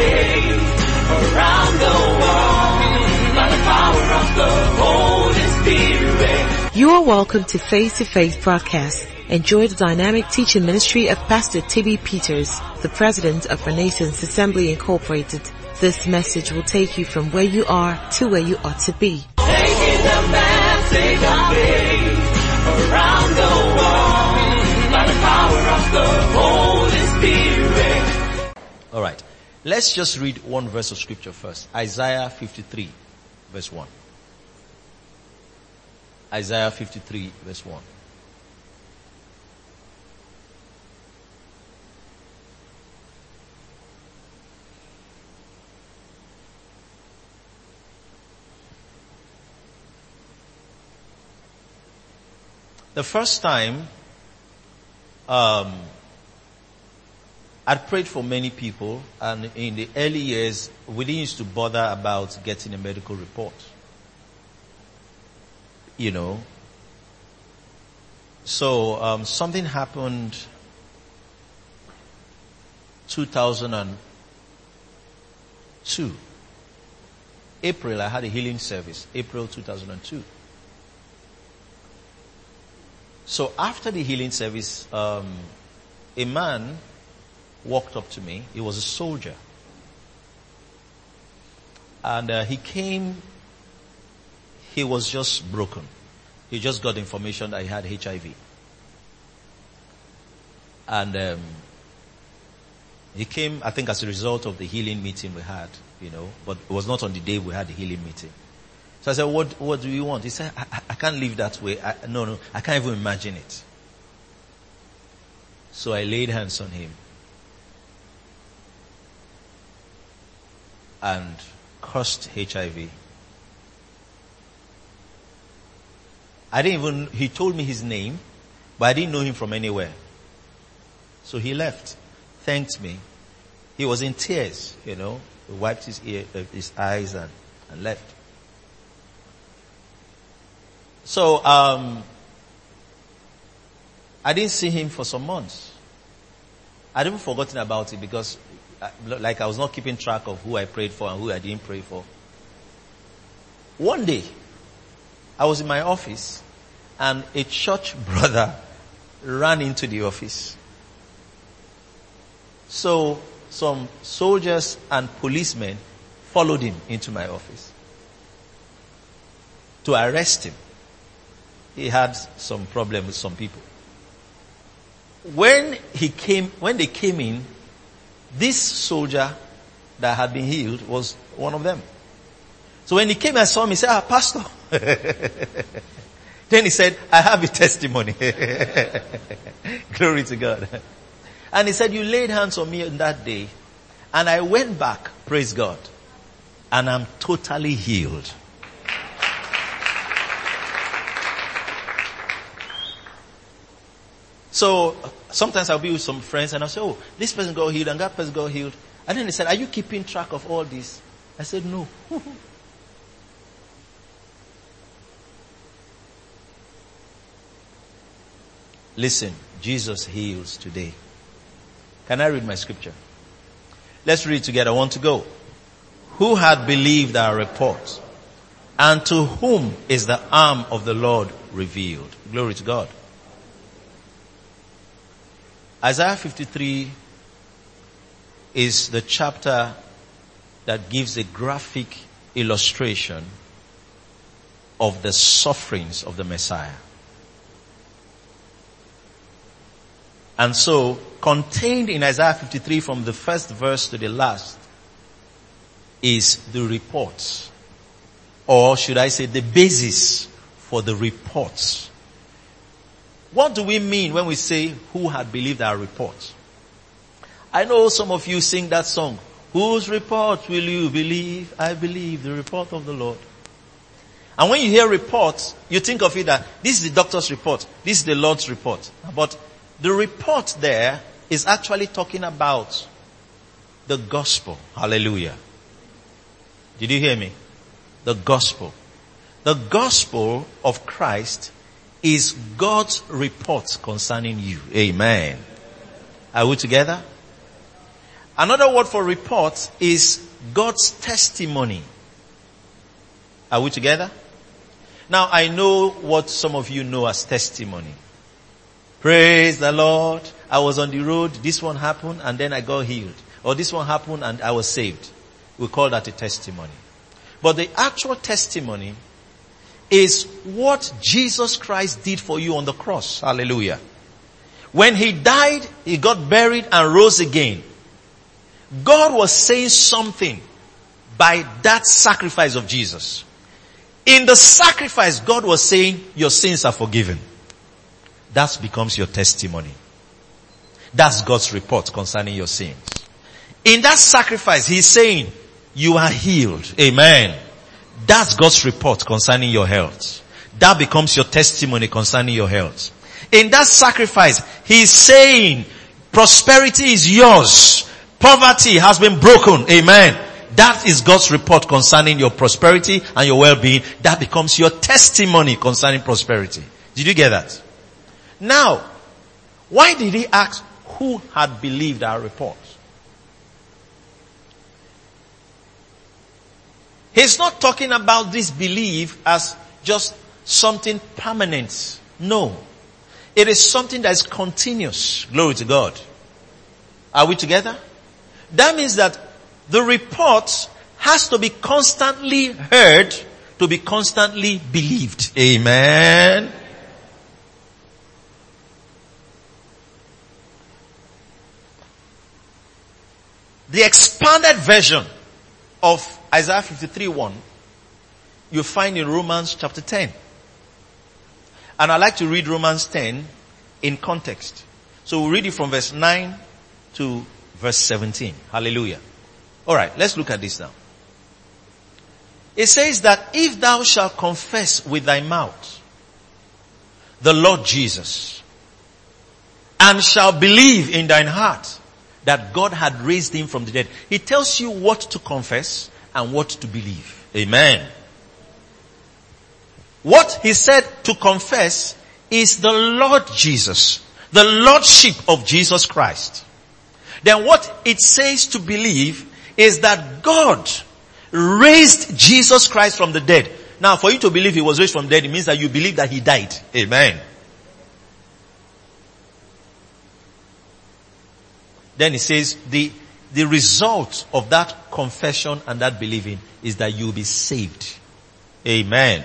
around the world by the power of the Holy Spirit. You are welcome to Face to Face broadcast. Enjoy the dynamic teaching ministry of Pastor Tibby Peters, the president of Renaissance Assembly Incorporated. This message will take you from where you are to where you ought to be. Taking the Let's just read one verse of scripture first. Isaiah 53 verse 1. Isaiah 53 verse 1. The first time, um, I'd prayed for many people and in the early years, we didn't used to bother about getting a medical report. You know. So, um, something happened 2002. April, I had a healing service. April 2002. So after the healing service, um, a man walked up to me. He was a soldier. And uh, he came, he was just broken. He just got information that he had HIV. And um, he came, I think, as a result of the healing meeting we had, you know, but it was not on the day we had the healing meeting. So I said, what, what do you want? He said, I, I can't live that way. I, no, no, I can't even imagine it. So I laid hands on him. And cursed HIV. I didn't even, he told me his name, but I didn't know him from anywhere. So he left, thanked me. He was in tears, you know, he wiped his ear, uh, his eyes and, and left. So, um, I didn't see him for some months. I'd even forgotten about it because, like, I was not keeping track of who I prayed for and who I didn't pray for. One day, I was in my office and a church brother ran into the office. So, some soldiers and policemen followed him into my office to arrest him he had some problem with some people. When he came, when they came in, this soldier that had been healed was one of them. So when he came and saw me, he said, ah, pastor. then he said, I have a testimony. Glory to God. And he said, you laid hands on me on that day and I went back, praise God, and I'm totally healed. So sometimes I'll be with some friends and I'll say, oh, this person got healed and that person got healed. And then they said, are you keeping track of all this? I said, no. Listen, Jesus heals today. Can I read my scripture? Let's read together. I want to go. Who had believed our report? And to whom is the arm of the Lord revealed? Glory to God. Isaiah 53 is the chapter that gives a graphic illustration of the sufferings of the Messiah. And so, contained in Isaiah 53 from the first verse to the last is the reports, or should I say the basis for the reports what do we mean when we say who had believed our report? I know some of you sing that song. Whose report will you believe? I believe the report of the Lord. And when you hear reports, you think of it that this is the doctor's report, this is the Lord's report. But the report there is actually talking about the gospel. Hallelujah. Did you hear me? The gospel. The gospel of Christ is God's report concerning you. Amen. Are we together? Another word for report is God's testimony. Are we together? Now I know what some of you know as testimony. Praise the Lord. I was on the road, this one happened and then I got healed. Or this one happened and I was saved. We call that a testimony. But the actual testimony is what Jesus Christ did for you on the cross. Hallelujah. When he died, he got buried and rose again. God was saying something by that sacrifice of Jesus. In the sacrifice, God was saying, your sins are forgiven. That becomes your testimony. That's God's report concerning your sins. In that sacrifice, He's saying, you are healed. Amen. That's God's report concerning your health. That becomes your testimony concerning your health. In that sacrifice, He's saying, prosperity is yours. Poverty has been broken. Amen. That is God's report concerning your prosperity and your well-being. That becomes your testimony concerning prosperity. Did you get that? Now, why did he ask who had believed our report? He's not talking about this belief as just something permanent. No. It is something that is continuous. Glory to God. Are we together? That means that the report has to be constantly heard to be constantly believed. Amen. The expanded version of Isaiah 53 1, you find in Romans chapter 10. And I like to read Romans 10 in context. So we'll read it from verse 9 to verse 17. Hallelujah. Alright, let's look at this now. It says that if thou shalt confess with thy mouth the Lord Jesus and shall believe in thine heart that God had raised him from the dead. He tells you what to confess and what to believe. Amen. What he said to confess is the Lord Jesus, the Lordship of Jesus Christ. Then what it says to believe is that God raised Jesus Christ from the dead. Now for you to believe he was raised from the dead, it means that you believe that he died. Amen. Then he says the, the result of that confession and that believing is that you'll be saved. Amen.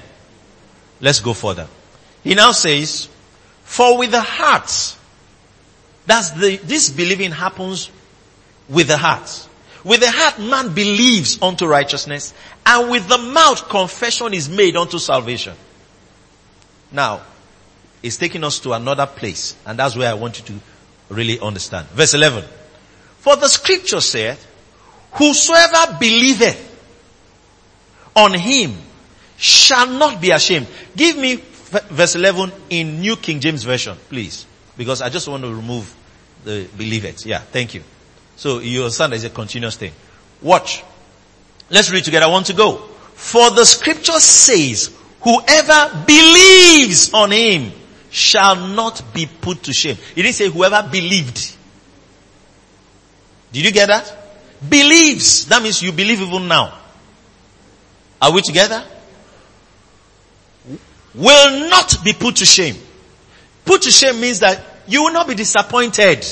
Let's go further. He now says, for with the heart, that's the, this believing happens with the heart. With the heart man believes unto righteousness and with the mouth confession is made unto salvation. Now, it's taking us to another place and that's where I want you to really understand. Verse 11. For the scripture said, whosoever believeth on him shall not be ashamed. Give me verse 11 in New King James Version, please. Because I just want to remove the believeth. Yeah, thank you. So you understand there's a continuous thing. Watch. Let's read together. I want to go. For the scripture says, whoever believes on him shall not be put to shame. It didn't say whoever believed. Did you get that? Believes. That means you believe even now. Are we together? Will not be put to shame. Put to shame means that you will not be disappointed.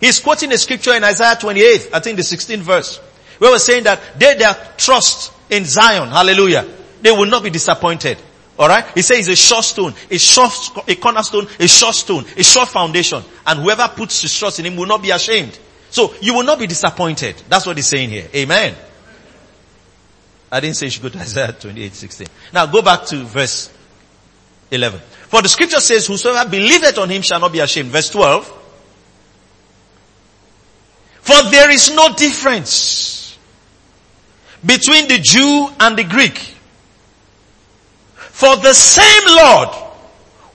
He's quoting a scripture in Isaiah 28, I think the 16th verse, where we're saying that they that trust in Zion, hallelujah, they will not be disappointed. Alright? He says it's a sure stone, a short, a cornerstone, a sure stone, a sure foundation. And whoever puts his trust in him will not be ashamed. So you will not be disappointed. That's what he's saying here. Amen. I didn't say you should go to Isaiah 28, 16. Now go back to verse 11. For the scripture says, whosoever believeth on him shall not be ashamed. Verse 12. For there is no difference between the Jew and the Greek. For the same Lord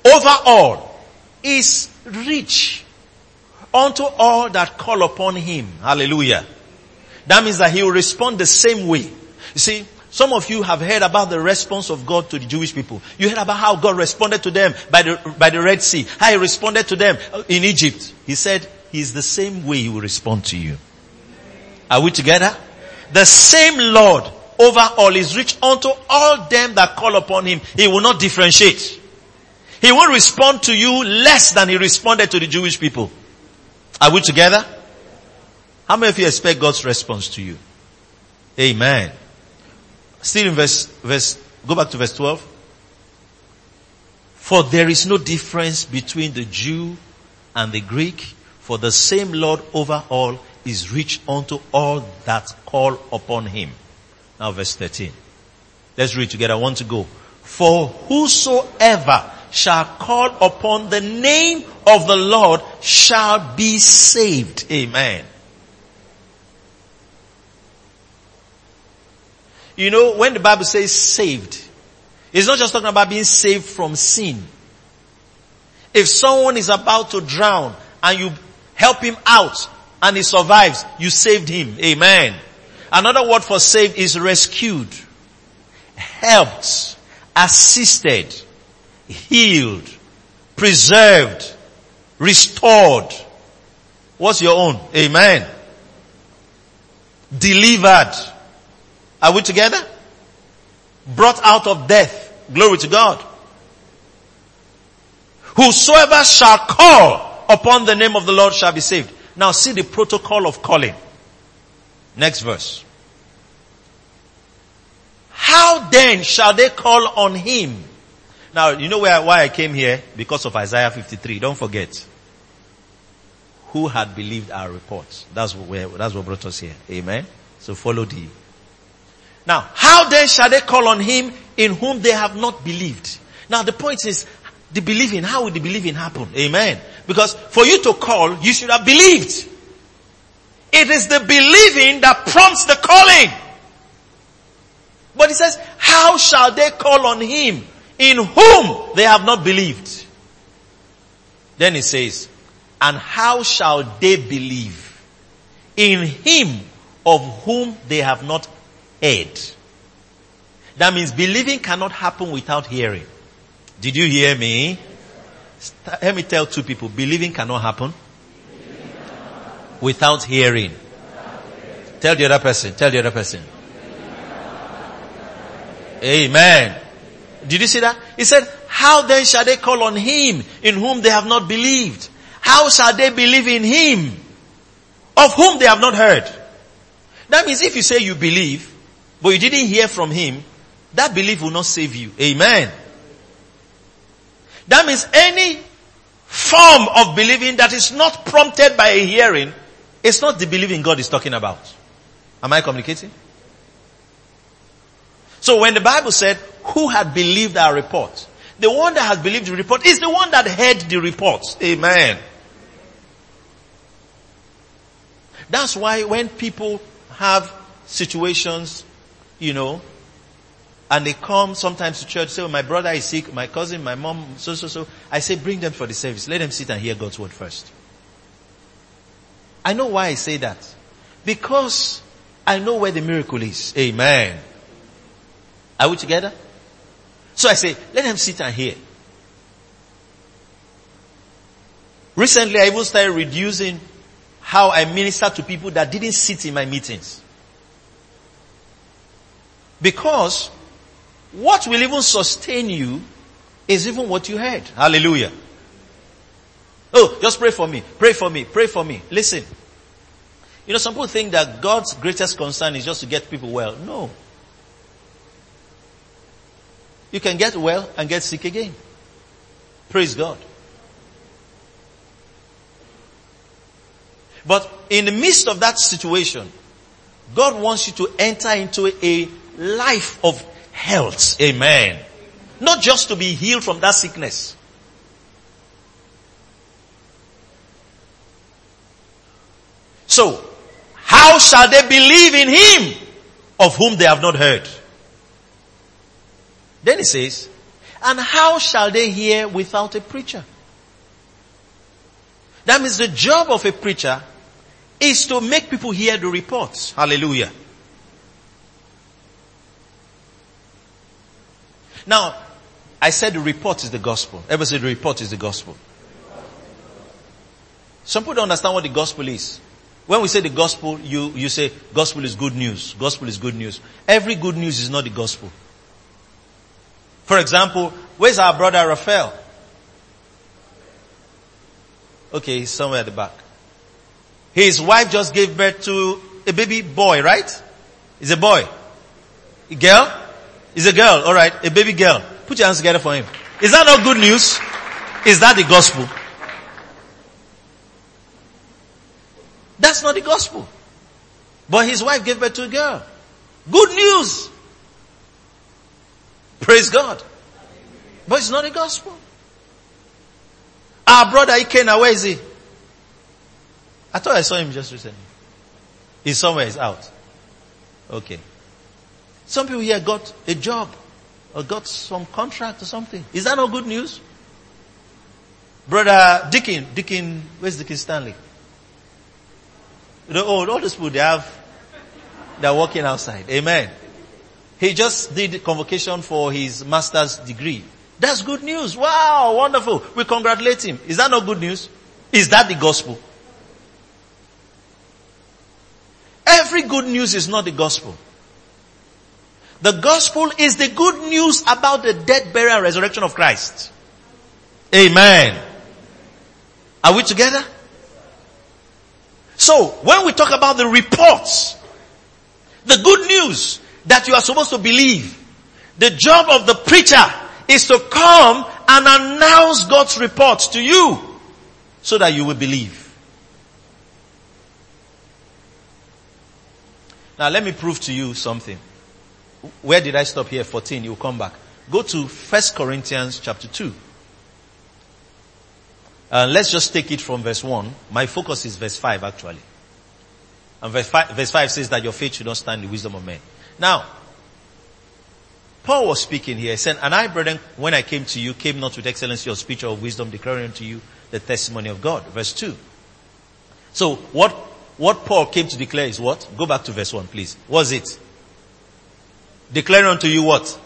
over all is rich unto all that call upon him. Hallelujah. That means that he will respond the same way. You see, some of you have heard about the response of God to the Jewish people. You heard about how God responded to them by the, by the Red Sea. How he responded to them in Egypt. He said, he's the same way he will respond to you. Are we together? The same Lord over all is rich unto all them that call upon him. He will not differentiate. He will respond to you less than he responded to the Jewish people. Are we together? How many of you expect God's response to you? Amen. Still in verse, verse, go back to verse 12. For there is no difference between the Jew and the Greek, for the same Lord over all is rich unto all that call upon him. Now verse 13. Let's read together. I want to go. For whosoever shall call upon the name of the Lord shall be saved. Amen. You know, when the Bible says saved, it's not just talking about being saved from sin. If someone is about to drown and you help him out and he survives, you saved him. Amen. Another word for saved is rescued, helped, assisted, healed, preserved, restored. What's your own? Amen. Delivered. Are we together? Brought out of death. Glory to God. Whosoever shall call upon the name of the Lord shall be saved. Now see the protocol of calling. Next verse. How then shall they call on him? Now, you know where, why I came here? Because of Isaiah 53. Don't forget. Who had believed our reports? That's where, that's what brought us here. Amen. So follow the. Now, how then shall they call on him in whom they have not believed? Now the point is, the believing, how will the believing happen? Amen. Because for you to call, you should have believed. It is the believing that prompts the calling. But he says, how shall they call on him in whom they have not believed? Then he says, and how shall they believe in him of whom they have not heard? That means believing cannot happen without hearing. Did you hear me? Let me tell two people, believing cannot happen without hearing. Tell the other person, tell the other person. Amen. Did you see that? He said, how then shall they call on him in whom they have not believed? How shall they believe in him of whom they have not heard? That means if you say you believe, but you didn't hear from him, that belief will not save you. Amen. That means any form of believing that is not prompted by a hearing is not the believing God is talking about. Am I communicating? So when the Bible said, who had believed our report? The one that has believed the report is the one that heard the report. Amen. That's why when people have situations, you know, and they come sometimes to church, say, oh, my brother is sick, my cousin, my mom, so, so, so. I say, bring them for the service. Let them sit and hear God's word first. I know why I say that. Because I know where the miracle is. Amen. Are we together? So I say, let them sit and hear. Recently I even started reducing how I minister to people that didn't sit in my meetings. Because what will even sustain you is even what you heard. Hallelujah. Oh, just pray for me. Pray for me. Pray for me. Listen. You know, some people think that God's greatest concern is just to get people well. No. You can get well and get sick again. Praise God. But in the midst of that situation, God wants you to enter into a life of health. Amen. Not just to be healed from that sickness. So, how shall they believe in him of whom they have not heard? Then he says, and how shall they hear without a preacher? That means the job of a preacher is to make people hear the reports. Hallelujah. Now, I said the report is the gospel. Ever said the report is the gospel? Some people don't understand what the gospel is. When we say the gospel, you, you say gospel is good news. Gospel is good news. Every good news is not the gospel. For example, where's our brother Raphael? Okay, he's somewhere at the back. His wife just gave birth to a baby boy, right? It's a boy. A girl? It's a girl, alright. A baby girl. Put your hands together for him. Is that not good news? Is that the gospel? That's not the gospel. But his wife gave birth to a girl. Good news. Praise God. But it's not the gospel. Our brother Ikena, where is he? I thought I saw him just recently. He's somewhere, he's out. Okay. Some people here got a job or got some contract or something. Is that not good news? Brother Dickin, Dickin, where's Dickin Stanley? The, old, oh, all those people they have, they're working outside. Amen. He just did convocation for his master's degree. That's good news. Wow, wonderful. We congratulate him. Is that not good news? Is that the gospel? Every good news is not the gospel. The gospel is the good news about the death, burial, and resurrection of Christ. Amen. Are we together? So, when we talk about the reports, the good news that you are supposed to believe, the job of the preacher is to come and announce God's report to you so that you will believe. Now let me prove to you something. Where did I stop here? 14. You'll come back. Go to 1 Corinthians chapter 2. Uh, let's just take it from verse 1. My focus is verse 5 actually. And verse 5, verse 5 says that your faith should not stand the wisdom of men. Now, Paul was speaking here, saying, And I, brethren, when I came to you, came not with excellency of speech or wisdom, declaring unto you the testimony of God. Verse 2. So, what, what Paul came to declare is what? Go back to verse 1, please. Was it? Declaring unto you what?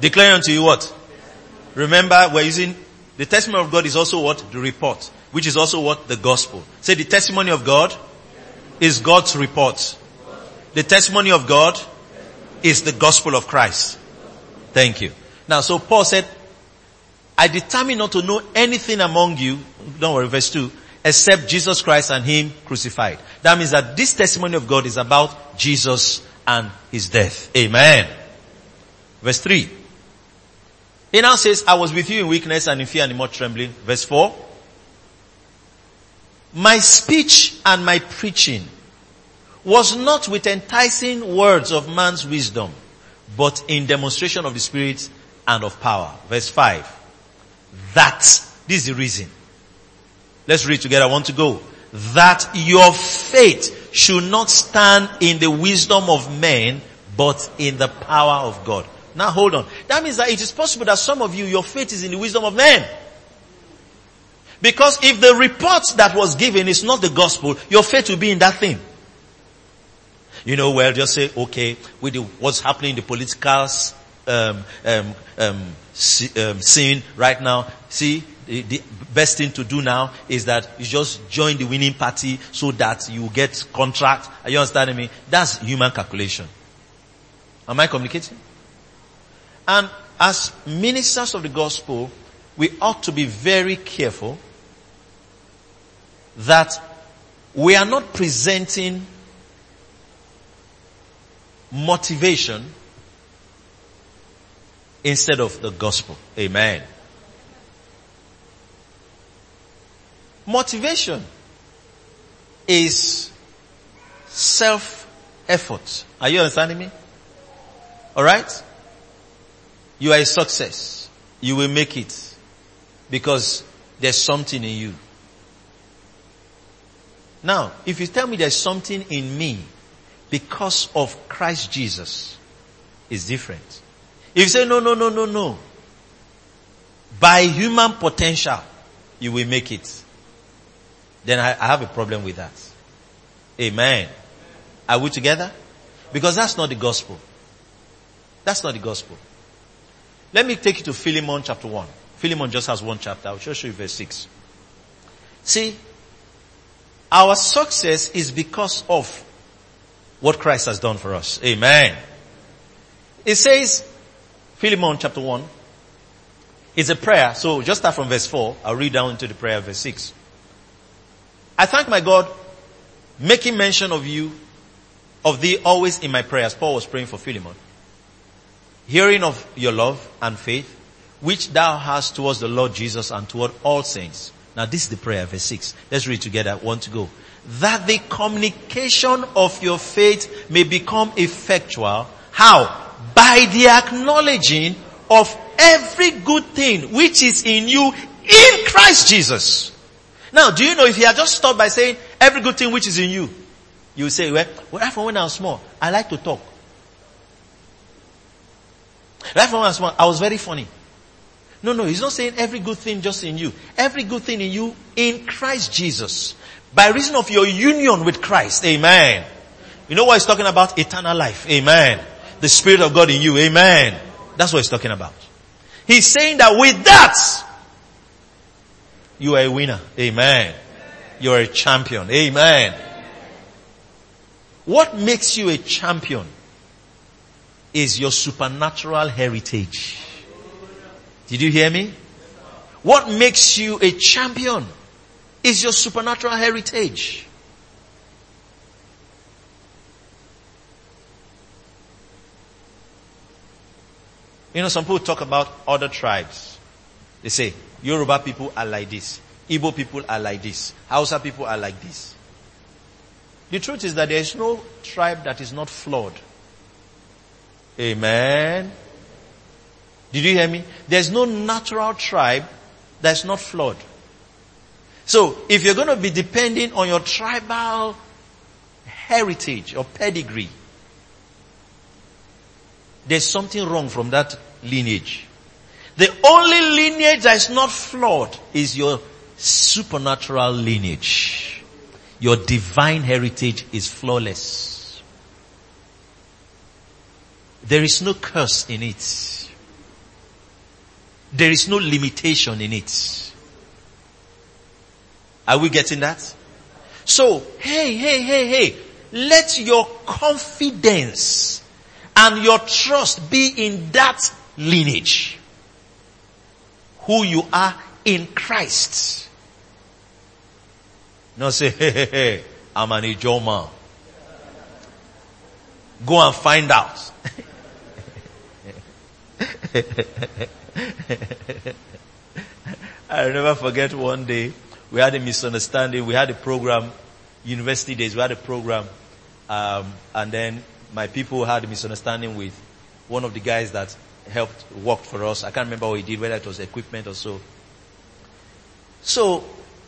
Declaring unto you what? Remember, we're using, the testimony of God is also what? The report. Which is also what? The gospel. Say the testimony of God is God's report. The testimony of God is the gospel of Christ. Thank you. Now, so Paul said, I determine not to know anything among you, don't worry, verse 2, except Jesus Christ and Him crucified. That means that this testimony of God is about Jesus and His death. Amen. Verse 3. He now says, I was with you in weakness and in fear and in much trembling. Verse 4. My speech and my preaching was not with enticing words of man's wisdom, but in demonstration of the Spirit and of power. Verse 5. That, this is the reason. Let's read together. I want to go. That your faith should not stand in the wisdom of men, but in the power of God. Now hold on. That means that it is possible that some of you, your faith is in the wisdom of men. Because if the report that was given is not the gospel, your faith will be in that thing. You know, well, just say, okay, with the, what's happening in the political um, um, um, um, scene right now, see, the, the, best thing to do now is that you just join the winning party so that you get contract. Are you understanding me? That's human calculation. Am I communicating? And as ministers of the gospel, we ought to be very careful that we are not presenting motivation instead of the gospel. Amen. Motivation is self effort. Are you understanding me? Alright? You are a success. You will make it because there's something in you. Now, if you tell me there's something in me because of Christ Jesus is different. If you say, no, no, no, no, no, by human potential, you will make it. Then I, I have a problem with that. Amen. Are we together? Because that's not the gospel. That's not the gospel. Let me take you to Philemon chapter 1. Philemon just has one chapter. I'll show you verse 6. See, Our success is because of what Christ has done for us. Amen. It says, Philemon chapter 1, it's a prayer. So just start from verse 4. I'll read down into the prayer, verse 6. I thank my God, making mention of you, of thee always in my prayers. Paul was praying for Philemon. Hearing of your love and faith, which thou hast towards the Lord Jesus and toward all saints. Now this is the prayer, verse 6. Let's read together. One to go. That the communication of your faith may become effectual. How? By the acknowledging of every good thing which is in you in Christ Jesus. Now, do you know if he had just stopped by saying every good thing which is in you, you say, well, well from when I was small, I like to talk. Right from when I was small, I was very funny. No, no, he's not saying every good thing just in you. Every good thing in you in Christ Jesus. By reason of your union with Christ. Amen. You know what he's talking about? Eternal life. Amen. The Spirit of God in you. Amen. That's what he's talking about. He's saying that with that, you are a winner. Amen. You are a champion. Amen. What makes you a champion is your supernatural heritage. Did you hear me? What makes you a champion is your supernatural heritage. You know, some people talk about other tribes. They say, Yoruba people are like this. Igbo people are like this. Hausa people are like this. The truth is that there is no tribe that is not flawed. Amen. Did you hear me? There's no natural tribe that's not flawed. So, if you're going to be depending on your tribal heritage or pedigree, there's something wrong from that lineage. The only lineage that is not flawed is your supernatural lineage. Your divine heritage is flawless. There is no curse in it. There is no limitation in it. Are we getting that? So, hey, hey, hey, hey, let your confidence and your trust be in that lineage. Who you are in Christ. Not say, hey, hey, hey, I'm an Ijoma. Go and find out. I never forget one day we had a misunderstanding. We had a program, university days. We had a program, um, and then my people had a misunderstanding with one of the guys that helped worked for us. I can't remember what he did, whether it was equipment or so. So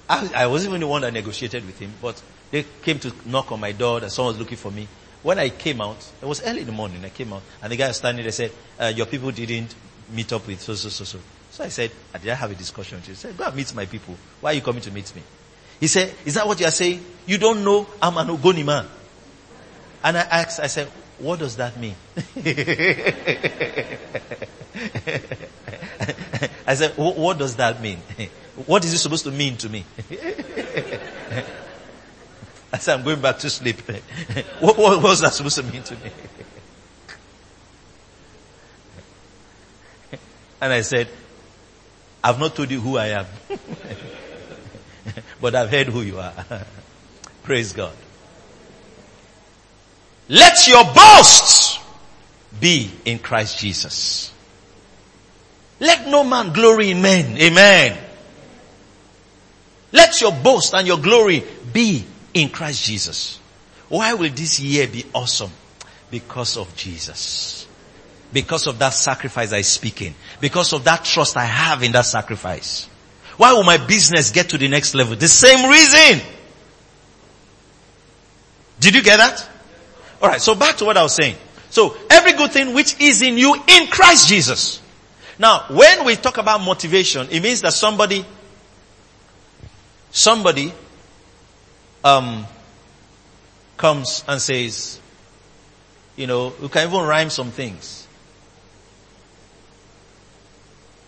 I, I wasn't even the one that negotiated with him, but they came to knock on my door that someone was looking for me. When I came out, it was early in the morning, I came out, and the guy was standing there said, uh, your people didn't meet up with so, so, so, so. So I said, I did I have a discussion with you? He said, go and meet my people. Why are you coming to meet me? He said, is that what you are saying? You don't know I'm an Ogoni man. And I asked, I said, what does that mean? I said, what does that mean? What is it supposed to mean to me? I said, I'm going back to sleep. what, what was that supposed to mean to me? And I said, I've not told you who I am. but I've heard who you are. Praise God. Let your boast be in Christ Jesus. Let no man glory in men. Amen. Let your boast and your glory be in Christ Jesus. Why will this year be awesome? Because of Jesus. Because of that sacrifice I speak in. Because of that trust I have in that sacrifice. Why will my business get to the next level? The same reason. Did you get that? Alright, so back to what I was saying. So, every good thing which is in you in Christ Jesus. Now, when we talk about motivation, it means that somebody, somebody, um, comes and says, you know, you can even rhyme some things.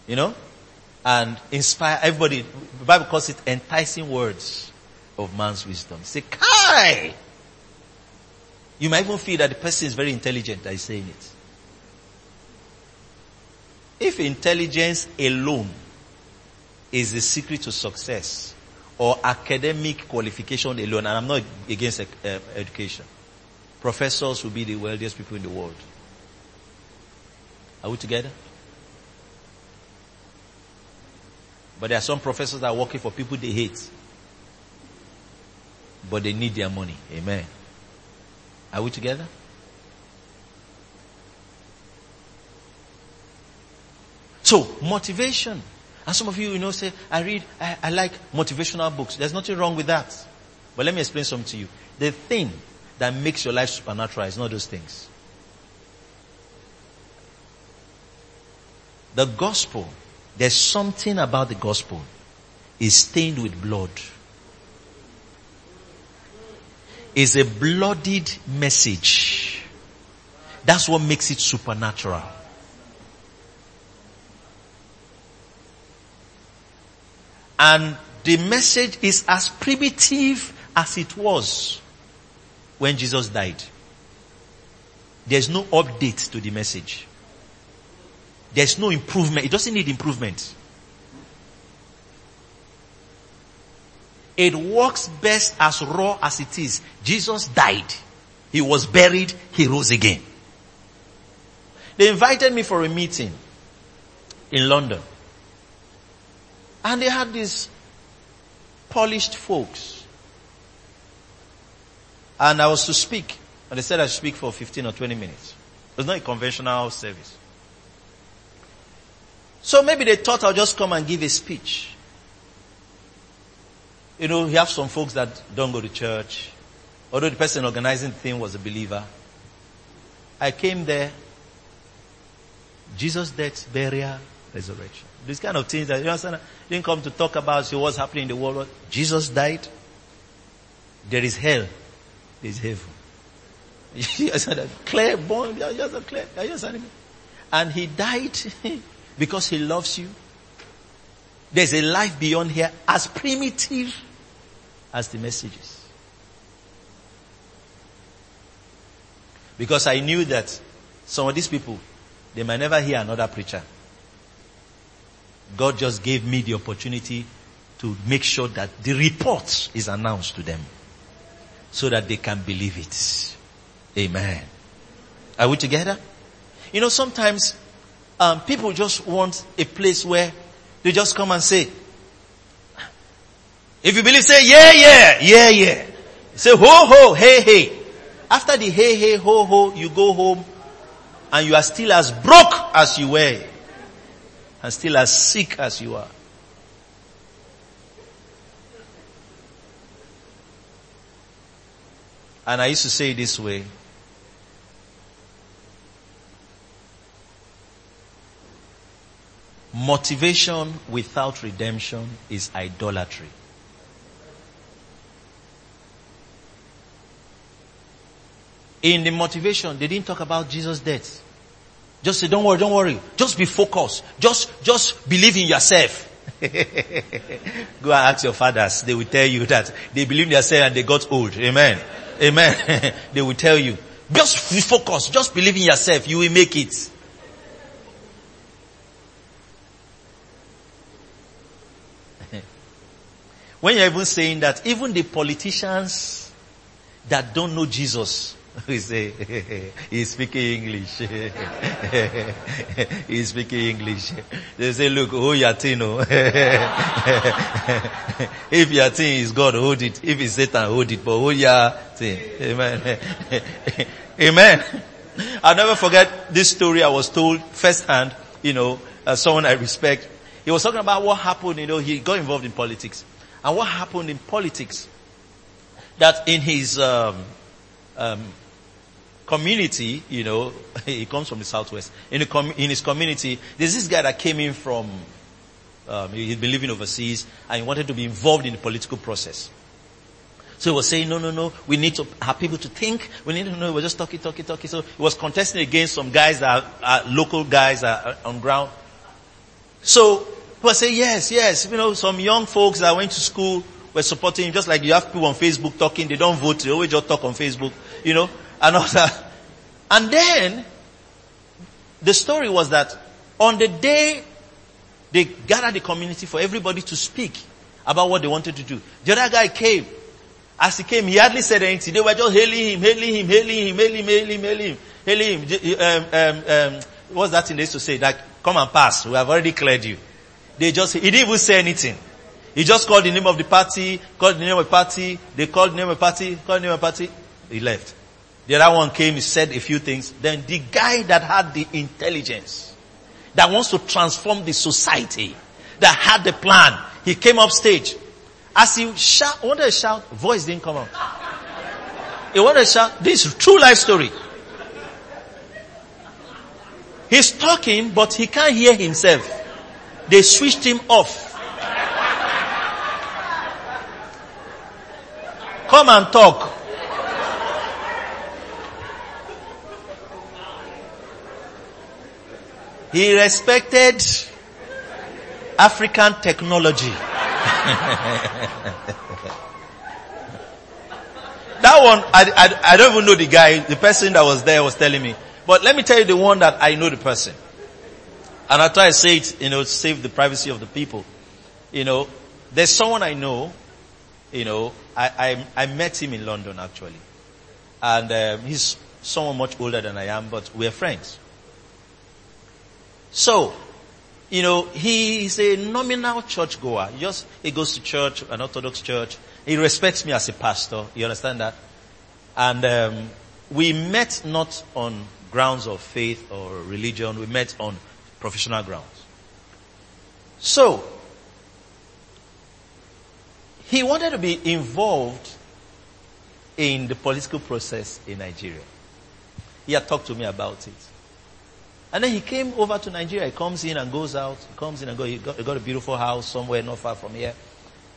You know? And inspire everybody. The Bible calls it enticing words. of man's wisdom. Say, Kai! You might even feel that the person is very intelligent that is saying it. If intelligence alone is the secret to success, or academic qualification alone, and I'm not against uh, education, professors will be the wealthiest people in the world. Are we together? But there are some professors that are working for people they hate. But they need their money. Amen. Are we together? So, motivation. And some of you, you know, say, I read, I, I like motivational books. There's nothing wrong with that. But let me explain something to you. The thing that makes your life supernatural is not those things. The gospel, there's something about the gospel is stained with blood. Is a bloodied message. That's what makes it supernatural. And the message is as primitive as it was when Jesus died. There's no update to the message. There's no improvement. It doesn't need improvement. It works best as raw as it is. Jesus died. He was buried. He rose again. They invited me for a meeting in London. And they had these polished folks. And I was to speak. And they said I should speak for 15 or 20 minutes. It was not a conventional service. So maybe they thought I'll just come and give a speech. You know, you have some folks that don't go to church. Although the person organizing the thing was a believer. I came there. Jesus' death, burial, resurrection. These kind of things that you understand, didn't come to talk about see what's happening in the world. Jesus died. There is hell. There is heaven. you said clear born. clear. And he died because he loves you. There's a life beyond here as primitive as the messages. Because I knew that some of these people, they might never hear another preacher. God just gave me the opportunity to make sure that the report is announced to them so that they can believe it. Amen. Are we together? You know, sometimes um, people just want a place where they just come and say, if you believe, say yeah, yeah, yeah, yeah. Say ho, ho, hey, hey. After the hey, hey, ho, ho, you go home and you are still as broke as you were and still as sick as you are. And I used to say this way. Motivation without redemption is idolatry. In the motivation, they didn't talk about Jesus' death. Just say, don't worry, don't worry. Just be focused. Just, just believe in yourself. Go and ask your fathers. They will tell you that they believe in themselves and they got old. Amen. Amen. they will tell you. Just be focused. Just believe in yourself. You will make it. When you're even saying that, even the politicians that don't know Jesus, we say, he's speaking English. he's speaking English. They say, look, hold your thing. Oh. if your thing is God, hold it. If it's Satan, hold it. But hold your thing. Amen. Amen. I'll never forget this story I was told firsthand, you know, uh, someone I respect. He was talking about what happened, you know, he got involved in politics. And what happened in politics, that in his um, um, community, you know, he comes from the southwest. In, com- in, his community, there's this guy that came in from, um, he'd been living overseas and he wanted to be involved in the political process. So he was saying, no, no, no, we need to have people to think. We need to know, we're just talking, talking, talking. So he was contesting against some guys that are, are local guys that are on ground. So People say, yes, yes. You know, some young folks that went to school were supporting him, just like you have people on Facebook talking, they don't vote, they always just talk on Facebook, you know, and all that. And then, the story was that on the day they gathered the community for everybody to speak about what they wanted to do, the other guy came. As he came, he hardly said anything. They were just hailing him, hailing him, hailing him, hailing him, hailing him, hailing him, hailing him. Um, um, um, what's that thing they used to say? Like, come and pass. We have already cleared you. They just, he didn't even say anything. He just called the name of the party, called the name of the party, they called the name of the party, called the name of the party, he left. The other one came, he said a few things. Then the guy that had the intelligence, that wants to transform the society, that had the plan, he came up stage. As he shout, wanted to shout, voice didn't come out. He wanted to shout, this is true life story. He's talking, but he can't hear himself. They switched him off. Come and talk. He respected African technology. that one, I, I, I don't even know the guy, the person that was there was telling me. But let me tell you the one that I know the person. And I try to say it, you know, save the privacy of the people. You know, there's someone I know, you know, I, I, I met him in London actually. And um, he's someone much older than I am, but we're friends. So, you know, he's a nominal churchgoer. He just, he goes to church, an Orthodox church. He respects me as a pastor. You understand that? And um, we met not on grounds of faith or religion. We met on professional grounds. So, he wanted to be involved in the political process in Nigeria. He had talked to me about it. And then he came over to Nigeria. He comes in and goes out. He comes in and goes. He got, he got a beautiful house somewhere not far from here.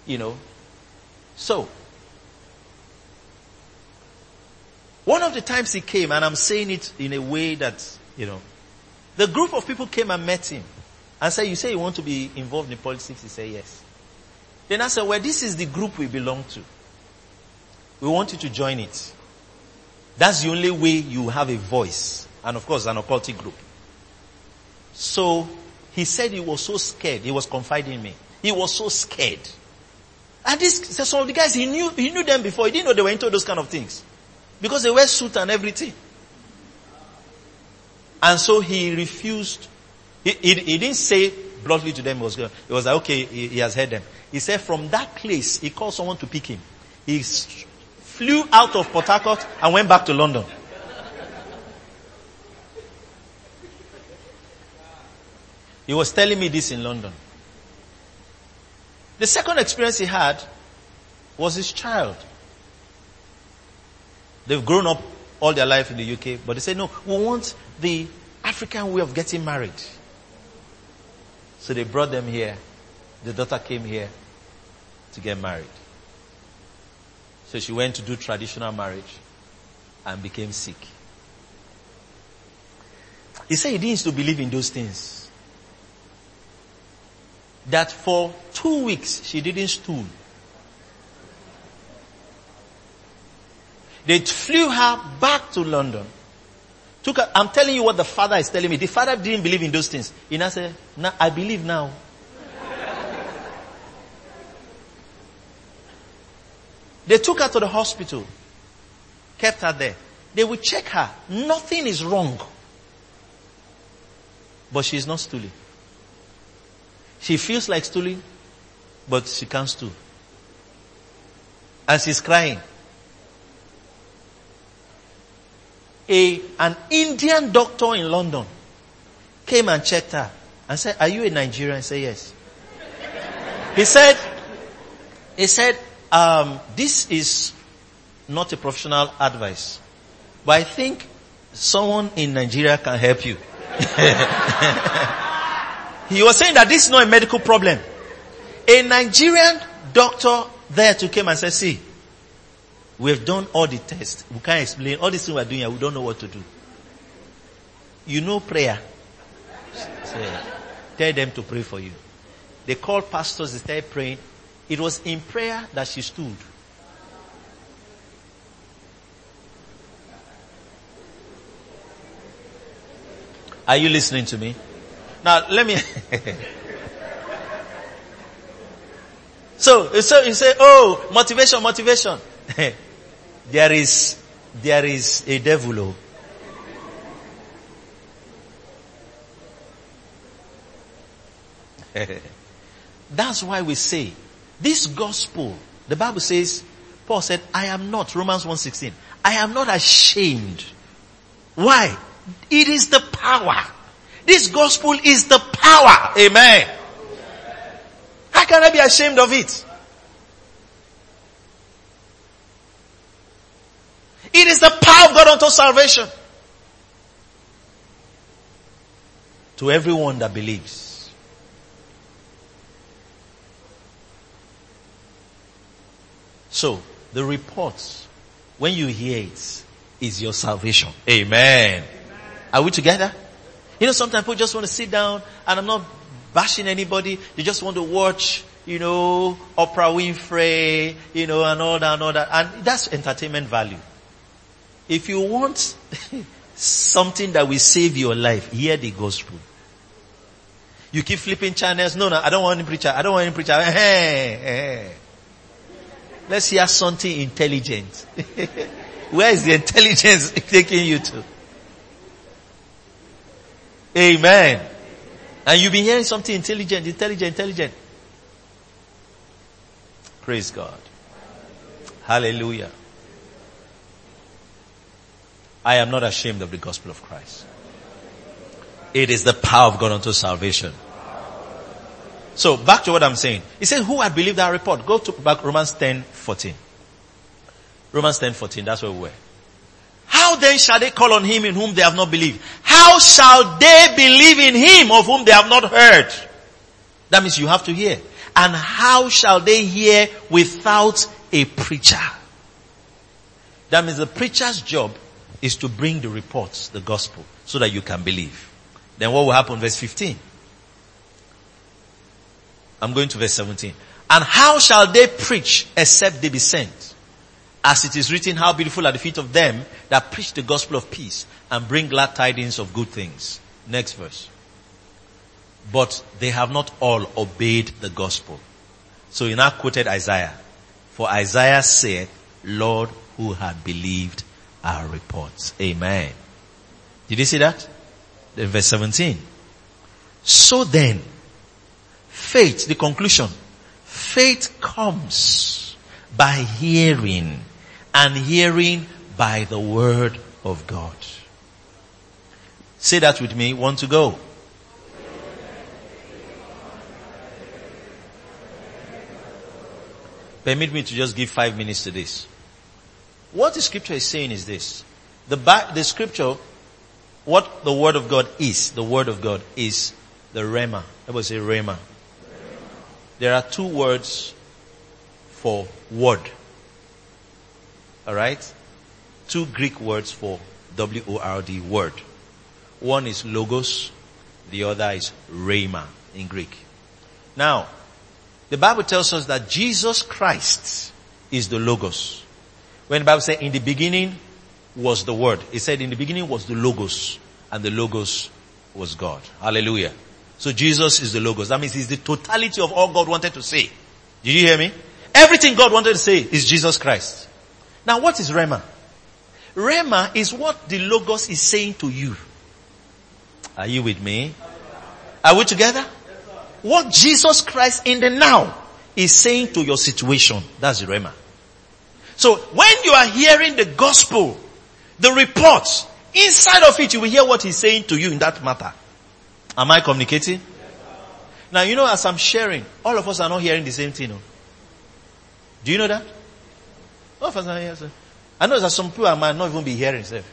You know. So, one of the times he came, and I'm saying it in a way that, you know, the group of people came and met him and said, you say you want to be involved in politics? He said, yes. Then I said, well, this is the group we belong to. We want you to join it. That's the only way you have a voice. And of course, an occultic group. So, he said he was so scared. He was confiding in me. He was so scared. And this, some of the guys, he knew, he knew them before. He didn't know they were into those kind of things. Because they wear suit and everything. And so he refused. He, he, he didn't say bluntly to them he was. It was like, okay, he, he, has heard them. He said from that place, he called someone to pick him. He flew out of Port Harcourt and went back to London. He was telling me this in London. The second experience he had was his child. They've grown up all their life in the UK, but they say, no, we want the African way of getting married. So they brought them here. The daughter came here to get married. So she went to do traditional marriage and became sick. He said he didn't used to believe in those things. That for two weeks she didn't stool. They flew her back to London. Took her, I'm telling you what the father is telling me. The father didn't believe in those things. He now said, now I believe now. they took her to the hospital. Kept her there. They will check her. Nothing is wrong. But she is not stooling. She feels like stooling, but she can't stool. And she's crying. A, an Indian doctor in London came and checked her and said, are you a Nigerian? I said, yes. He said, he said, um, this is not a professional advice, but I think someone in Nigeria can help you. he was saying that this is not a medical problem. A Nigerian doctor there to came and said, see, We've done all the tests. We can't explain. All these things we're doing here, we don't know what to do. You know prayer. Tell them to pray for you. They call pastors, they start praying. It was in prayer that she stood. Are you listening to me? Now let me. so, so you say, oh, motivation, motivation. there is, there is a devil. Oh. That's why we say this gospel, the Bible says, Paul said, I am not, Romans 1.16, I am not ashamed. Why? It is the power. This gospel is the power. Amen. How can I be ashamed of it? It is the power of God unto salvation. To everyone that believes. So, the reports, when you hear it, is your salvation. Amen. Are we together? You know, sometimes people just want to sit down and I'm not bashing anybody. They just want to watch, you know, Oprah Winfrey, you know, and all that and all that. And that's entertainment value. If you want something that will save your life, hear the gospel. You keep flipping channels. No, no, I don't want any preacher. I don't want any preacher. Hey, hey. Let's hear something intelligent. Where is the intelligence taking you to? Amen. And you've been hearing something intelligent, intelligent, intelligent. Praise God. Hallelujah. I am not ashamed of the gospel of Christ. It is the power of God unto salvation. So back to what I'm saying. He said, who had believed that report? Go to back Romans 10, 14. Romans 10, 14, that's where we were. How then shall they call on him in whom they have not believed? How shall they believe in him of whom they have not heard? That means you have to hear. And how shall they hear without a preacher? That means the preacher's job is to bring the reports, the gospel, so that you can believe. Then what will happen? Verse 15. I'm going to verse 17. And how shall they preach except they be sent? As it is written, how beautiful are the feet of them that preach the gospel of peace and bring glad tidings of good things. Next verse. But they have not all obeyed the gospel. So he now quoted Isaiah. For Isaiah said, Lord, who had believed our reports. Amen. Did you see that? Then verse 17. So then, faith, the conclusion, faith comes by hearing and hearing by the word of God. Say that with me. Want to go? Permit me to just give five minutes to this. What the scripture is saying is this. The, the scripture, what the word of God is, the word of God is the rhema. That was a rhema. There are two words for word. Alright? Two Greek words for W-O-R-D, word. One is logos, the other is rhema in Greek. Now, the Bible tells us that Jesus Christ is the logos. When the Bible said in the beginning was the word, it said in the beginning was the logos and the logos was God. Hallelujah. So Jesus is the logos. That means he's the totality of all God wanted to say. Did you hear me? Everything God wanted to say is Jesus Christ. Now what is Rhema? Rhema is what the logos is saying to you. Are you with me? Are we together? What Jesus Christ in the now is saying to your situation. That's the Rhema. So when you are hearing the gospel, the reports, inside of it you will hear what he's saying to you in that matter. Am I communicating? Now you know as I'm sharing, all of us are not hearing the same thing. No? Do you know that? All of us are. I know that some people might not even be hearing stuff.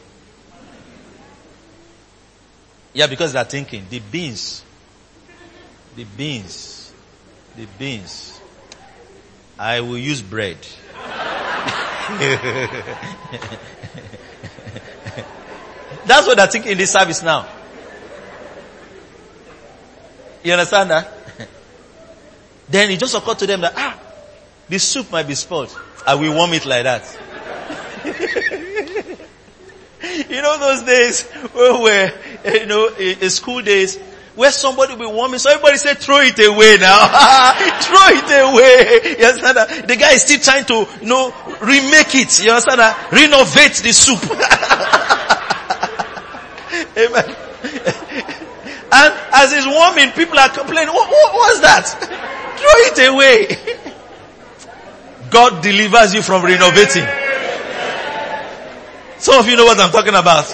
Yeah, because they're thinking, the beans, the beans, the beans, I will use bread. That's what I think in this service now. You understand that? then it just occurred to them that, ah, this soup might be spoiled. I will warm it like that. you know those days where we're, you know, in school days, where somebody will warm it, so everybody say throw it away now. throw it away. You understand that? The guy is still trying to, you know, remake it. You understand that? Renovate the soup. Amen. and as it's warming, people are complaining, what, what was that? Throw it away. God delivers you from renovating. Some of you know what I'm talking about.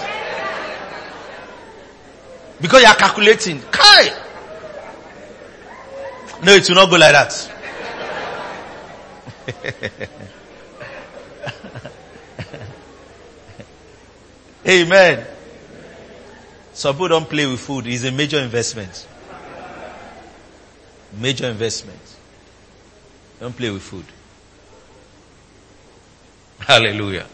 Because you are calculating. Kai! No, it will not go like that. Amen. Some people don't play with food. It's a major investment. Major investment. Don't play with food. Hallelujah.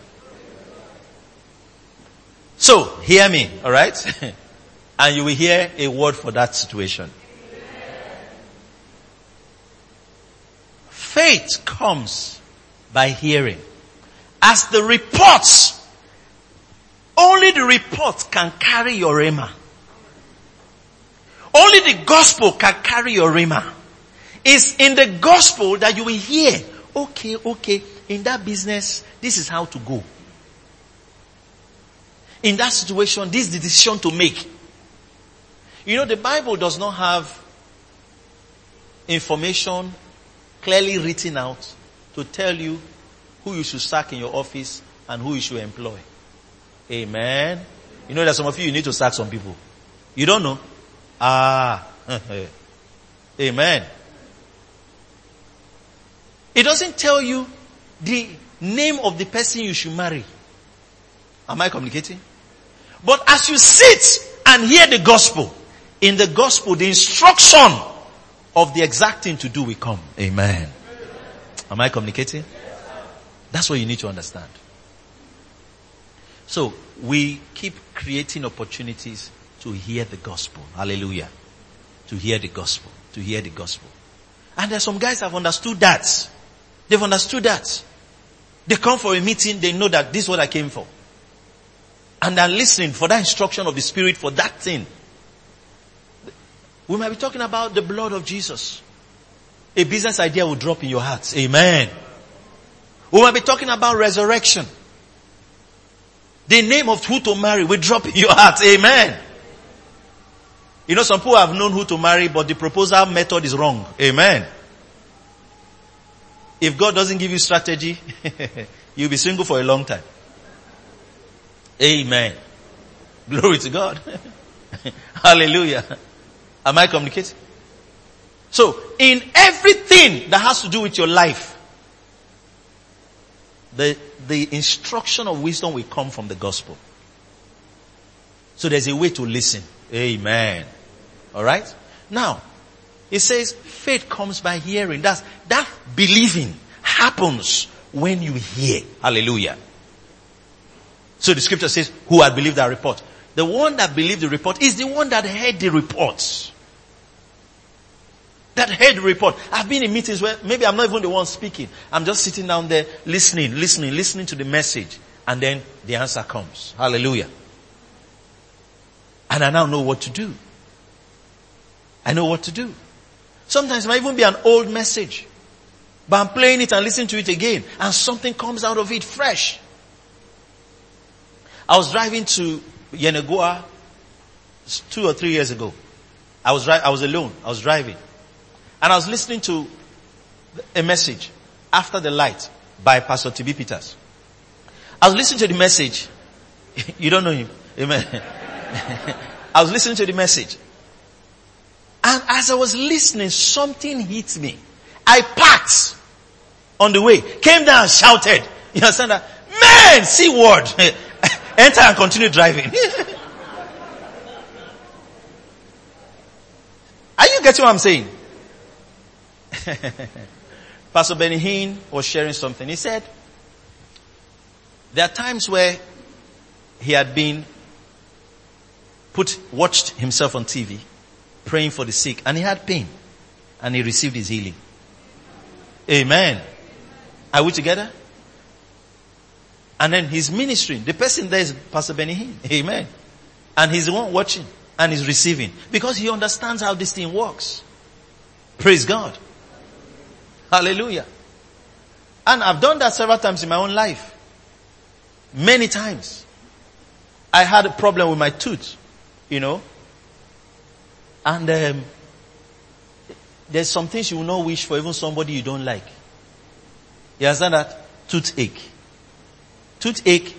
So, hear me, alright? and you will hear a word for that situation. Faith comes by hearing. As the reports, only the report can carry your rhema. Only the gospel can carry your rhema. It's in the gospel that you will hear, okay, okay, in that business, this is how to go. In that situation, this is the decision to make. You know, the Bible does not have information clearly written out to tell you who you should sack in your office and who you should employ. Amen. You know that some of you, you need to sack some people. You don't know? Ah. Amen. It doesn't tell you the name of the person you should marry. Am I communicating? But as you sit and hear the gospel, in the gospel, the instruction of the exact thing to do will come. Amen. Am I communicating? That's what you need to understand. So, we keep creating opportunities to hear the gospel. Hallelujah. To hear the gospel. To hear the gospel. And there's some guys have understood that. They've understood that. They come for a meeting, they know that this is what I came for. And they're listening for that instruction of the Spirit for that thing. We might be talking about the blood of Jesus. A business idea will drop in your hearts. Amen. We might be talking about resurrection. The name of who to marry will drop in your heart. Amen. You know, some people have known who to marry, but the proposal method is wrong. Amen. If God doesn't give you strategy, you'll be single for a long time. Amen. Glory to God. Hallelujah. Am I communicating? So, in everything that has to do with your life, the, the instruction of wisdom will come from the gospel. So there's a way to listen. Amen. Alright? Now, it says faith comes by hearing. That's, that believing happens when you hear. Hallelujah. So the scripture says, who had believed that report? The one that believed the report is the one that heard the report. That head report. I've been in meetings where maybe I'm not even the one speaking. I'm just sitting down there listening, listening, listening to the message. And then the answer comes. Hallelujah. And I now know what to do. I know what to do. Sometimes it might even be an old message. But I'm playing it and listening to it again and something comes out of it fresh. I was driving to Yenagoa two or three years ago. I was, I was alone. I was driving. And I was listening to a message, After the Light, by Pastor T.B. Peters. I was listening to the message. you don't know him. Amen. I was listening to the message. And as I was listening, something hit me. I parked on the way, came down shouted. You understand that? Man, see word. Enter and continue driving. Are you getting what I'm saying? Pastor Benny Hinn was sharing something. He said, there are times where he had been put, watched himself on TV praying for the sick and he had pain and he received his healing. Amen. Are we together? And then he's ministering. The person there is Pastor Benny Hinn. Amen. And he's the one watching and he's receiving because he understands how this thing works. Praise God. Hallelujah. And I've done that several times in my own life. Many times. I had a problem with my tooth, you know. And um, there's some things you will not wish for even somebody you don't like. You understand that? Toothache. Toothache.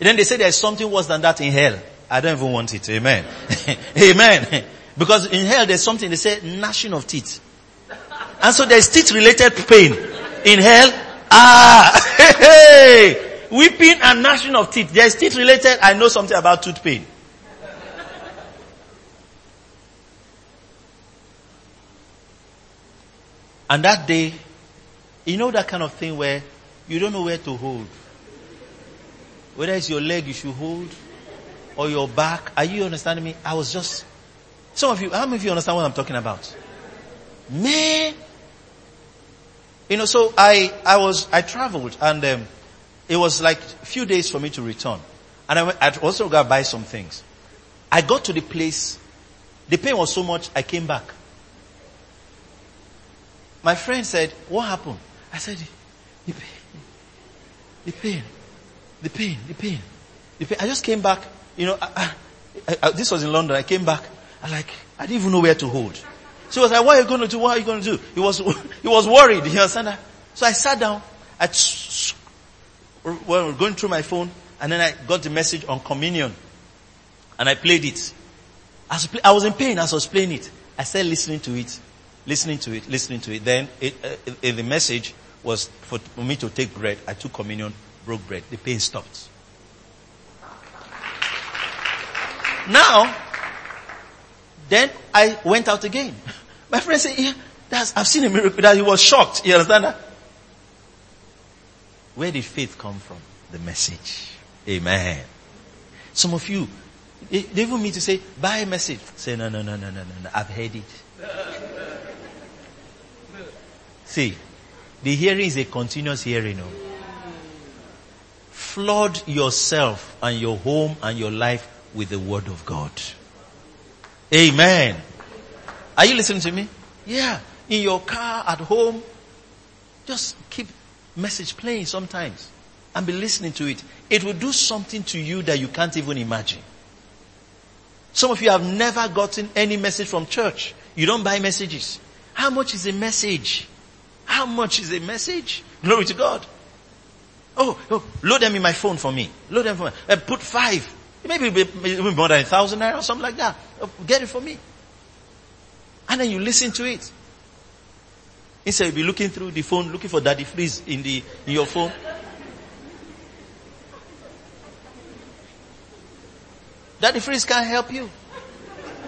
And then they say there's something worse than that in hell. I don't even want it. Amen. Amen. Because in hell there's something they say gnashing of teeth. And so there's teeth related pain. In hell, ah, hey, hey, weeping and gnashing of teeth. There's teeth related, I know something about tooth pain. And that day, you know that kind of thing where you don't know where to hold. Whether it's your leg you should hold or your back. Are you understanding me? I was just, some of you, how many of you understand what I'm talking about? Man. You know, so I, I was, I traveled and um, it was like a few days for me to return. And I, went, I also got to buy some things. I got to the place, the pain was so much, I came back. My friend said, what happened? I said, the pain, the pain, the pain, the pain, the pain. I just came back, you know, I, I, this was in London. I came back, I like, I didn't even know where to hold. So was like, what are you going to do? What are you going to do? He was, he was worried. You understand that? So I sat down. I, well, going through my phone and then I got the message on communion and I played it. I was, was in pain as I was playing it. I started listening to it, listening to it, listening to it. Then it, uh, the message was for me to take bread. I took communion, broke bread. The pain stopped. Now, then I went out again. My friend said, yeah, that's, I've seen a miracle that he was shocked. You understand that? Where did faith come from? The message. Amen. Some of you, they even me to say, buy a message. Say, no, no, no, no, no, no, no. I've heard it. See, the hearing is a continuous hearing. No? Flood yourself and your home and your life with the word of God. Amen. Are you listening to me? Yeah. In your car, at home, just keep message playing sometimes and be listening to it. It will do something to you that you can't even imagine. Some of you have never gotten any message from church. You don't buy messages. How much is a message? How much is a message? Glory to God. Oh, oh load them in my phone for me. Load them for me. Uh, put five. Maybe more than a thousand naira or something like that. Uh, get it for me. And then you listen to it. Instead you'll be looking through the phone, looking for Daddy Freeze in the, in your phone. Daddy Freeze can't help you.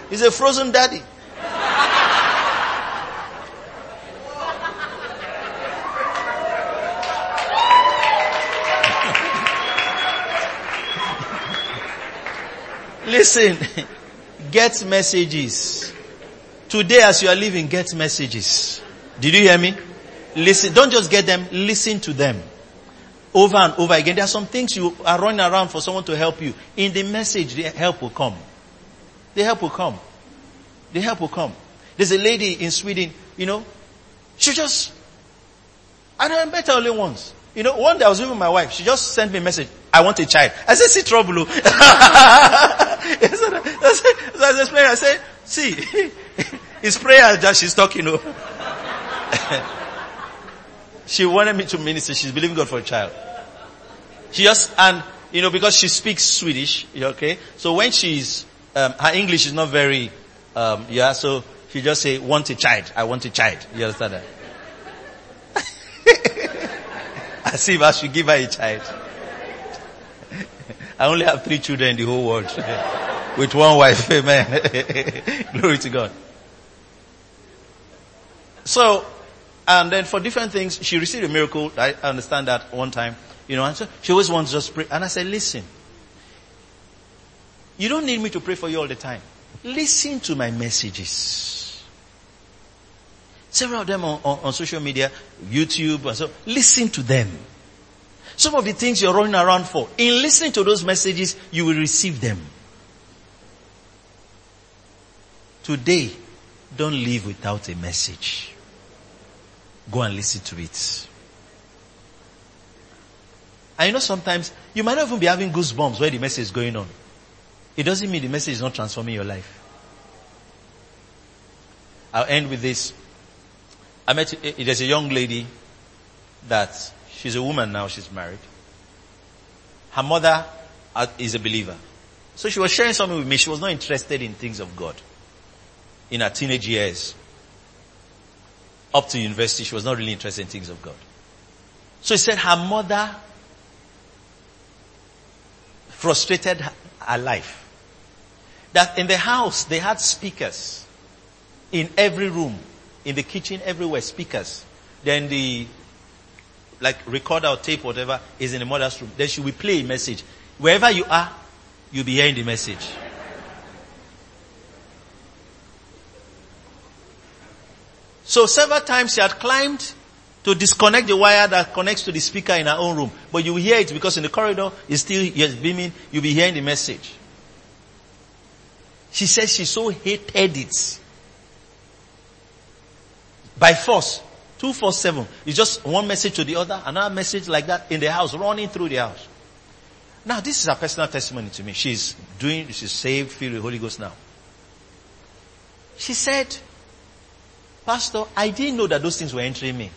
He's a frozen daddy. Listen, get messages. Today as you are living, get messages. Did you hear me? Listen, don't just get them, listen to them. Over and over again. There are some things you are running around for someone to help you. In the message, the help will come. The help will come. The help will come. There's a lady in Sweden, you know, she just, I don't met her only once. You know, one day I was with my wife. She just sent me a message. I want a child. I said, see trouble. so I was. I said, see, it's prayer that she's talking. You know. she wanted me to minister. She's believing God for a child. She just, and, you know, because she speaks Swedish, okay? So when she's, um, her English is not very, um, yeah, so she just say, want a child. I want a child. You understand that? As if I should give her a child. I only have three children in the whole world. With one wife. Amen. Glory to God. So, and then for different things, she received a miracle. I understand that one time. You know, and so she always wants to pray. And I said, listen, you don't need me to pray for you all the time. Listen to my messages. Several of them on, on, on social media, YouTube and so, listen to them. Some of the things you're running around for, in listening to those messages, you will receive them. Today, don't live without a message. Go and listen to it. I know sometimes you might not even be having goosebumps where the message is going on. It doesn't mean the message is not transforming your life. I'll end with this. I met, eh, there's a young lady that she's a woman now, she's married. Her mother uh, is a believer. So she was sharing something with me. She was not interested in things of God in her teenage years. Up to university, she was not really interested in things of God. So he said her mother frustrated her life. That in the house, they had speakers in every room, in the kitchen, everywhere, speakers. Then the, like recorder or tape, whatever, is in the mother's room. Then she will play a message. Wherever you are, you'll be hearing the message. So several times she had climbed to disconnect the wire that connects to the speaker in her own room. But you hear it because in the corridor it's still yes, beaming, you'll be hearing the message. She says she so hated it. By force. 247. It's just one message to the other, another message like that in the house, running through the house. Now this is a personal testimony to me. She's doing, she's saved, filled with the Holy Ghost now. She said, Pastor, I didn't know that those things were entering me.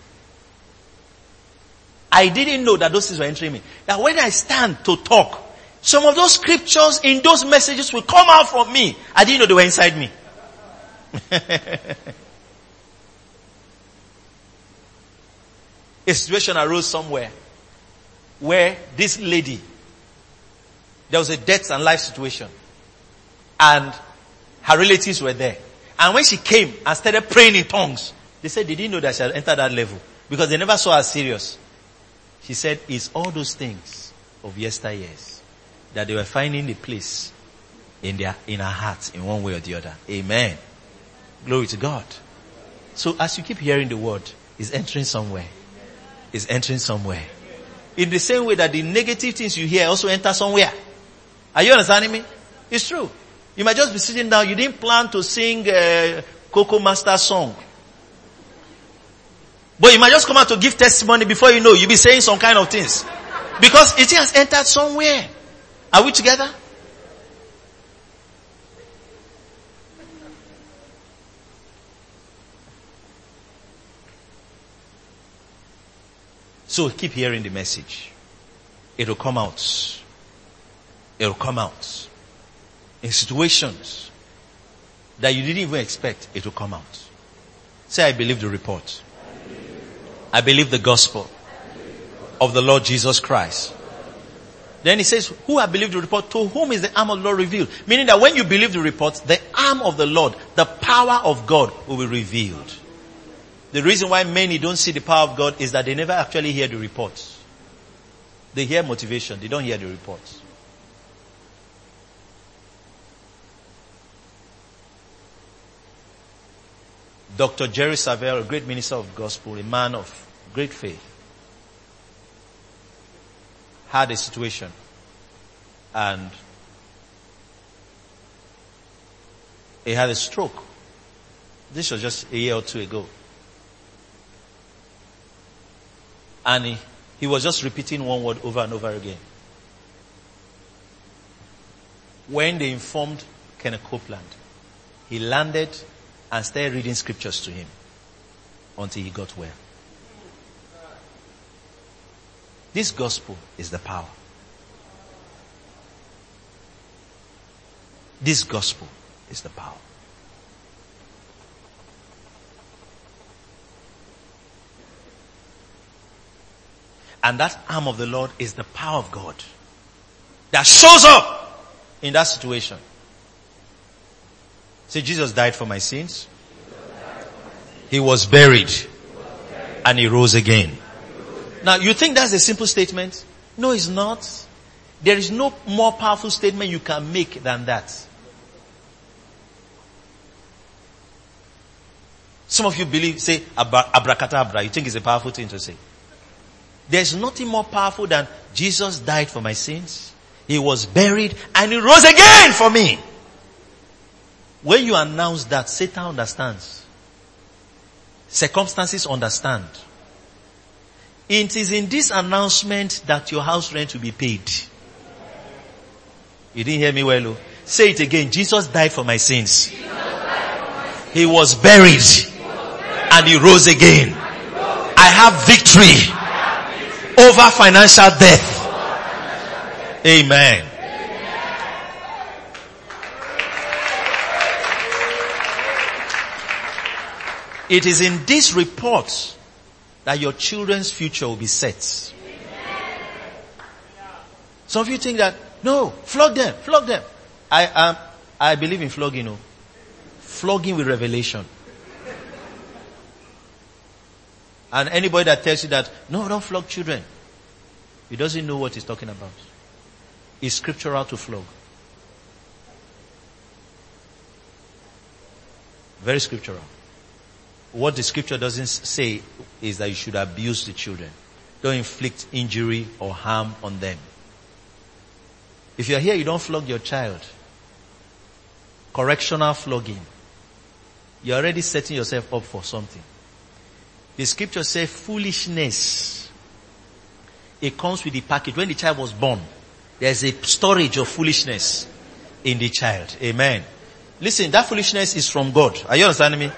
I didn't know that those things were entering me. That when I stand to talk, some of those scriptures in those messages will come out from me. I didn't know they were inside me. A situation arose somewhere where this lady, there was a death and life situation and her relatives were there. And when she came and started praying in tongues, they said they didn't know that she had entered that level because they never saw her serious. She said, it's all those things of yesteryears that they were finding the place in their, in her heart in one way or the other. Amen. Glory to God. So as you keep hearing the word, it's entering somewhere. It's entering somewhere. In the same way that the negative things you hear also enter somewhere. Are you understanding me? It's true. You might just be sitting down. You didn't plan to sing a uh, Kokomaster song. But you might just come out to give testimony before you know you'll be saying some kind of things. Because it has entered somewhere. Are we together? So keep hearing the message. It'll come out. It'll come out in situations that you didn't even expect it to come out. Say, I believe the report. I believe the gospel of the Lord Jesus Christ. Then he says, who have believed the report? To whom is the arm of the Lord revealed? Meaning that when you believe the report, the arm of the Lord, the power of God will be revealed. The reason why many don't see the power of God is that they never actually hear the reports. They hear motivation, they don't hear the reports. Dr. Jerry Savelle, a great minister of gospel, a man of great faith, had a situation and he had a stroke. This was just a year or two ago. And he, he was just repeating one word over and over again. When they informed Kenneth Copeland, he landed and started reading scriptures to him until he got well. This gospel is the power. This gospel is the power. And that arm of the Lord is the power of God that shows up in that situation. Say, Jesus died for my sins. He was buried and he rose again. Now you think that's a simple statement? No, it's not. There is no more powerful statement you can make than that. Some of you believe, say abra- abracadabra. You think it's a powerful thing to say. There's nothing more powerful than Jesus died for my sins. He was buried and he rose again for me. When you announce that, Satan understands. Circumstances understand. It is in this announcement that your house rent will be paid. You didn't hear me well. Oh. Say it again. Jesus died for my sins. He was buried and he rose again. I have victory over financial death. Amen. It is in this report that your children's future will be set. Some of you think that, no, flog them, flog them. I am, um, I believe in flogging, no. Flogging with revelation. And anybody that tells you that, no, don't flog children, he doesn't know what he's talking about. It's scriptural to flog. Very scriptural. What the scripture doesn't say is that you should abuse the children. Don't inflict injury or harm on them. If you're here, you don't flog your child. Correctional flogging. You're already setting yourself up for something. The scripture says foolishness. It comes with the package. When the child was born, there's a storage of foolishness in the child. Amen. Listen, that foolishness is from God. Are you understanding me?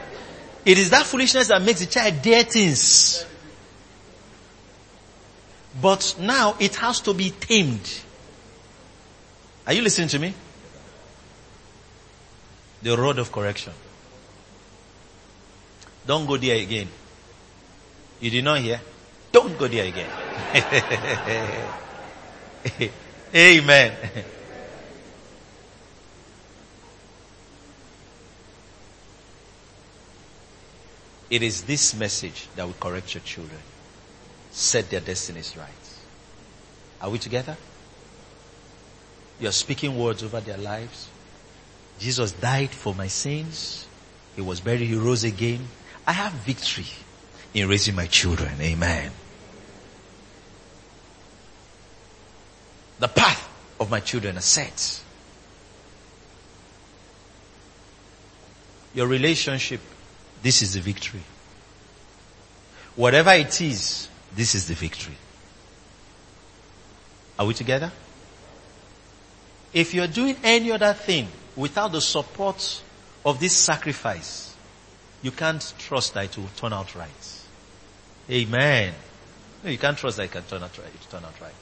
It is that foolishness that makes the child dare things. But now it has to be tamed. Are you listening to me? The road of correction. Don't go there again. You did not hear? Don't go there again. Amen. It is this message that will correct your children. Set their destinies right. Are we together? You're speaking words over their lives. Jesus died for my sins. He was buried. He rose again. I have victory in raising my children. Amen. The path of my children is set. Your relationship, this is the victory. Whatever it is, this is the victory. Are we together? If you're doing any other thing without the support of this sacrifice, you can't trust that it will turn out right. Amen. No, you can't trust that it can turn out right. Turn out right.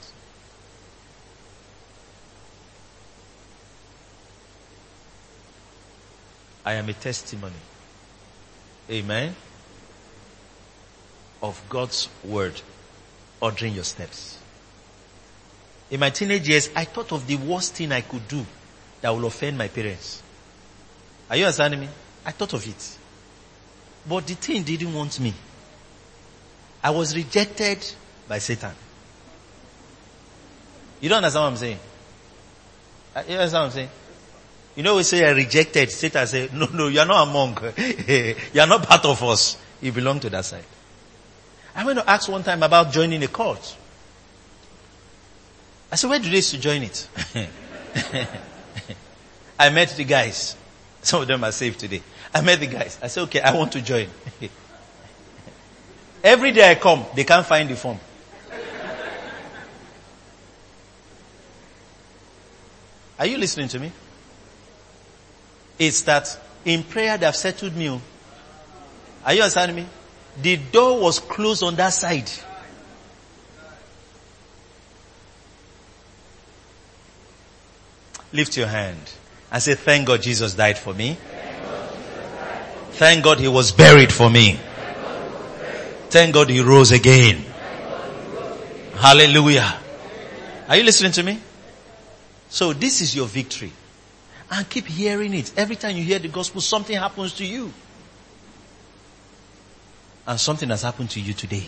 I am a testimony. Amen. Of God's word ordering your steps. In my teenage years, I thought of the worst thing I could do that will offend my parents. Are you understanding me? I thought of it. But the thing didn't want me. I was rejected by Satan. You don't understand what I'm saying? Uh, you understand what I'm saying? You know, we say I rejected. Satan say, no, no, you're not among. you're not part of us. You belong to that side. I went to ask one time about joining a cult. I said, where do they used to join it? I met the guys. Some of them are saved today. I met the guys. I said, okay, I want to join. Every day I come, they can't find the form. Are you listening to me? It's that in prayer they have settled me. Oh. Are you understanding me? The door was closed on that side. Lift your hand and say, thank God Jesus died for me. Thank God he was buried for me. Thank God he rose again. Hallelujah. Are you listening to me? So this is your victory. And keep hearing it. Every time you hear the gospel, something happens to you. And something has happened to you today.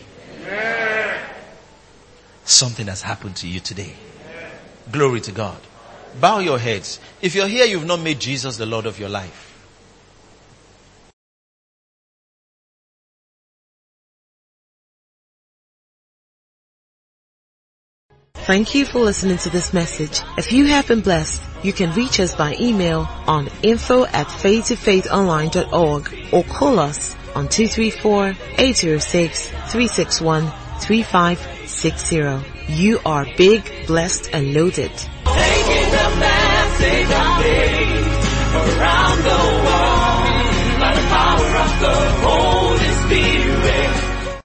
Something has happened to you today. Glory to God. Bow your heads. If you're here, you've not made Jesus the Lord of your life. Thank you for listening to this message. If you have been blessed, you can reach us by email on info at faith2faithonline.org or call us on 234-806-361-3560. You are big, blessed, and loaded.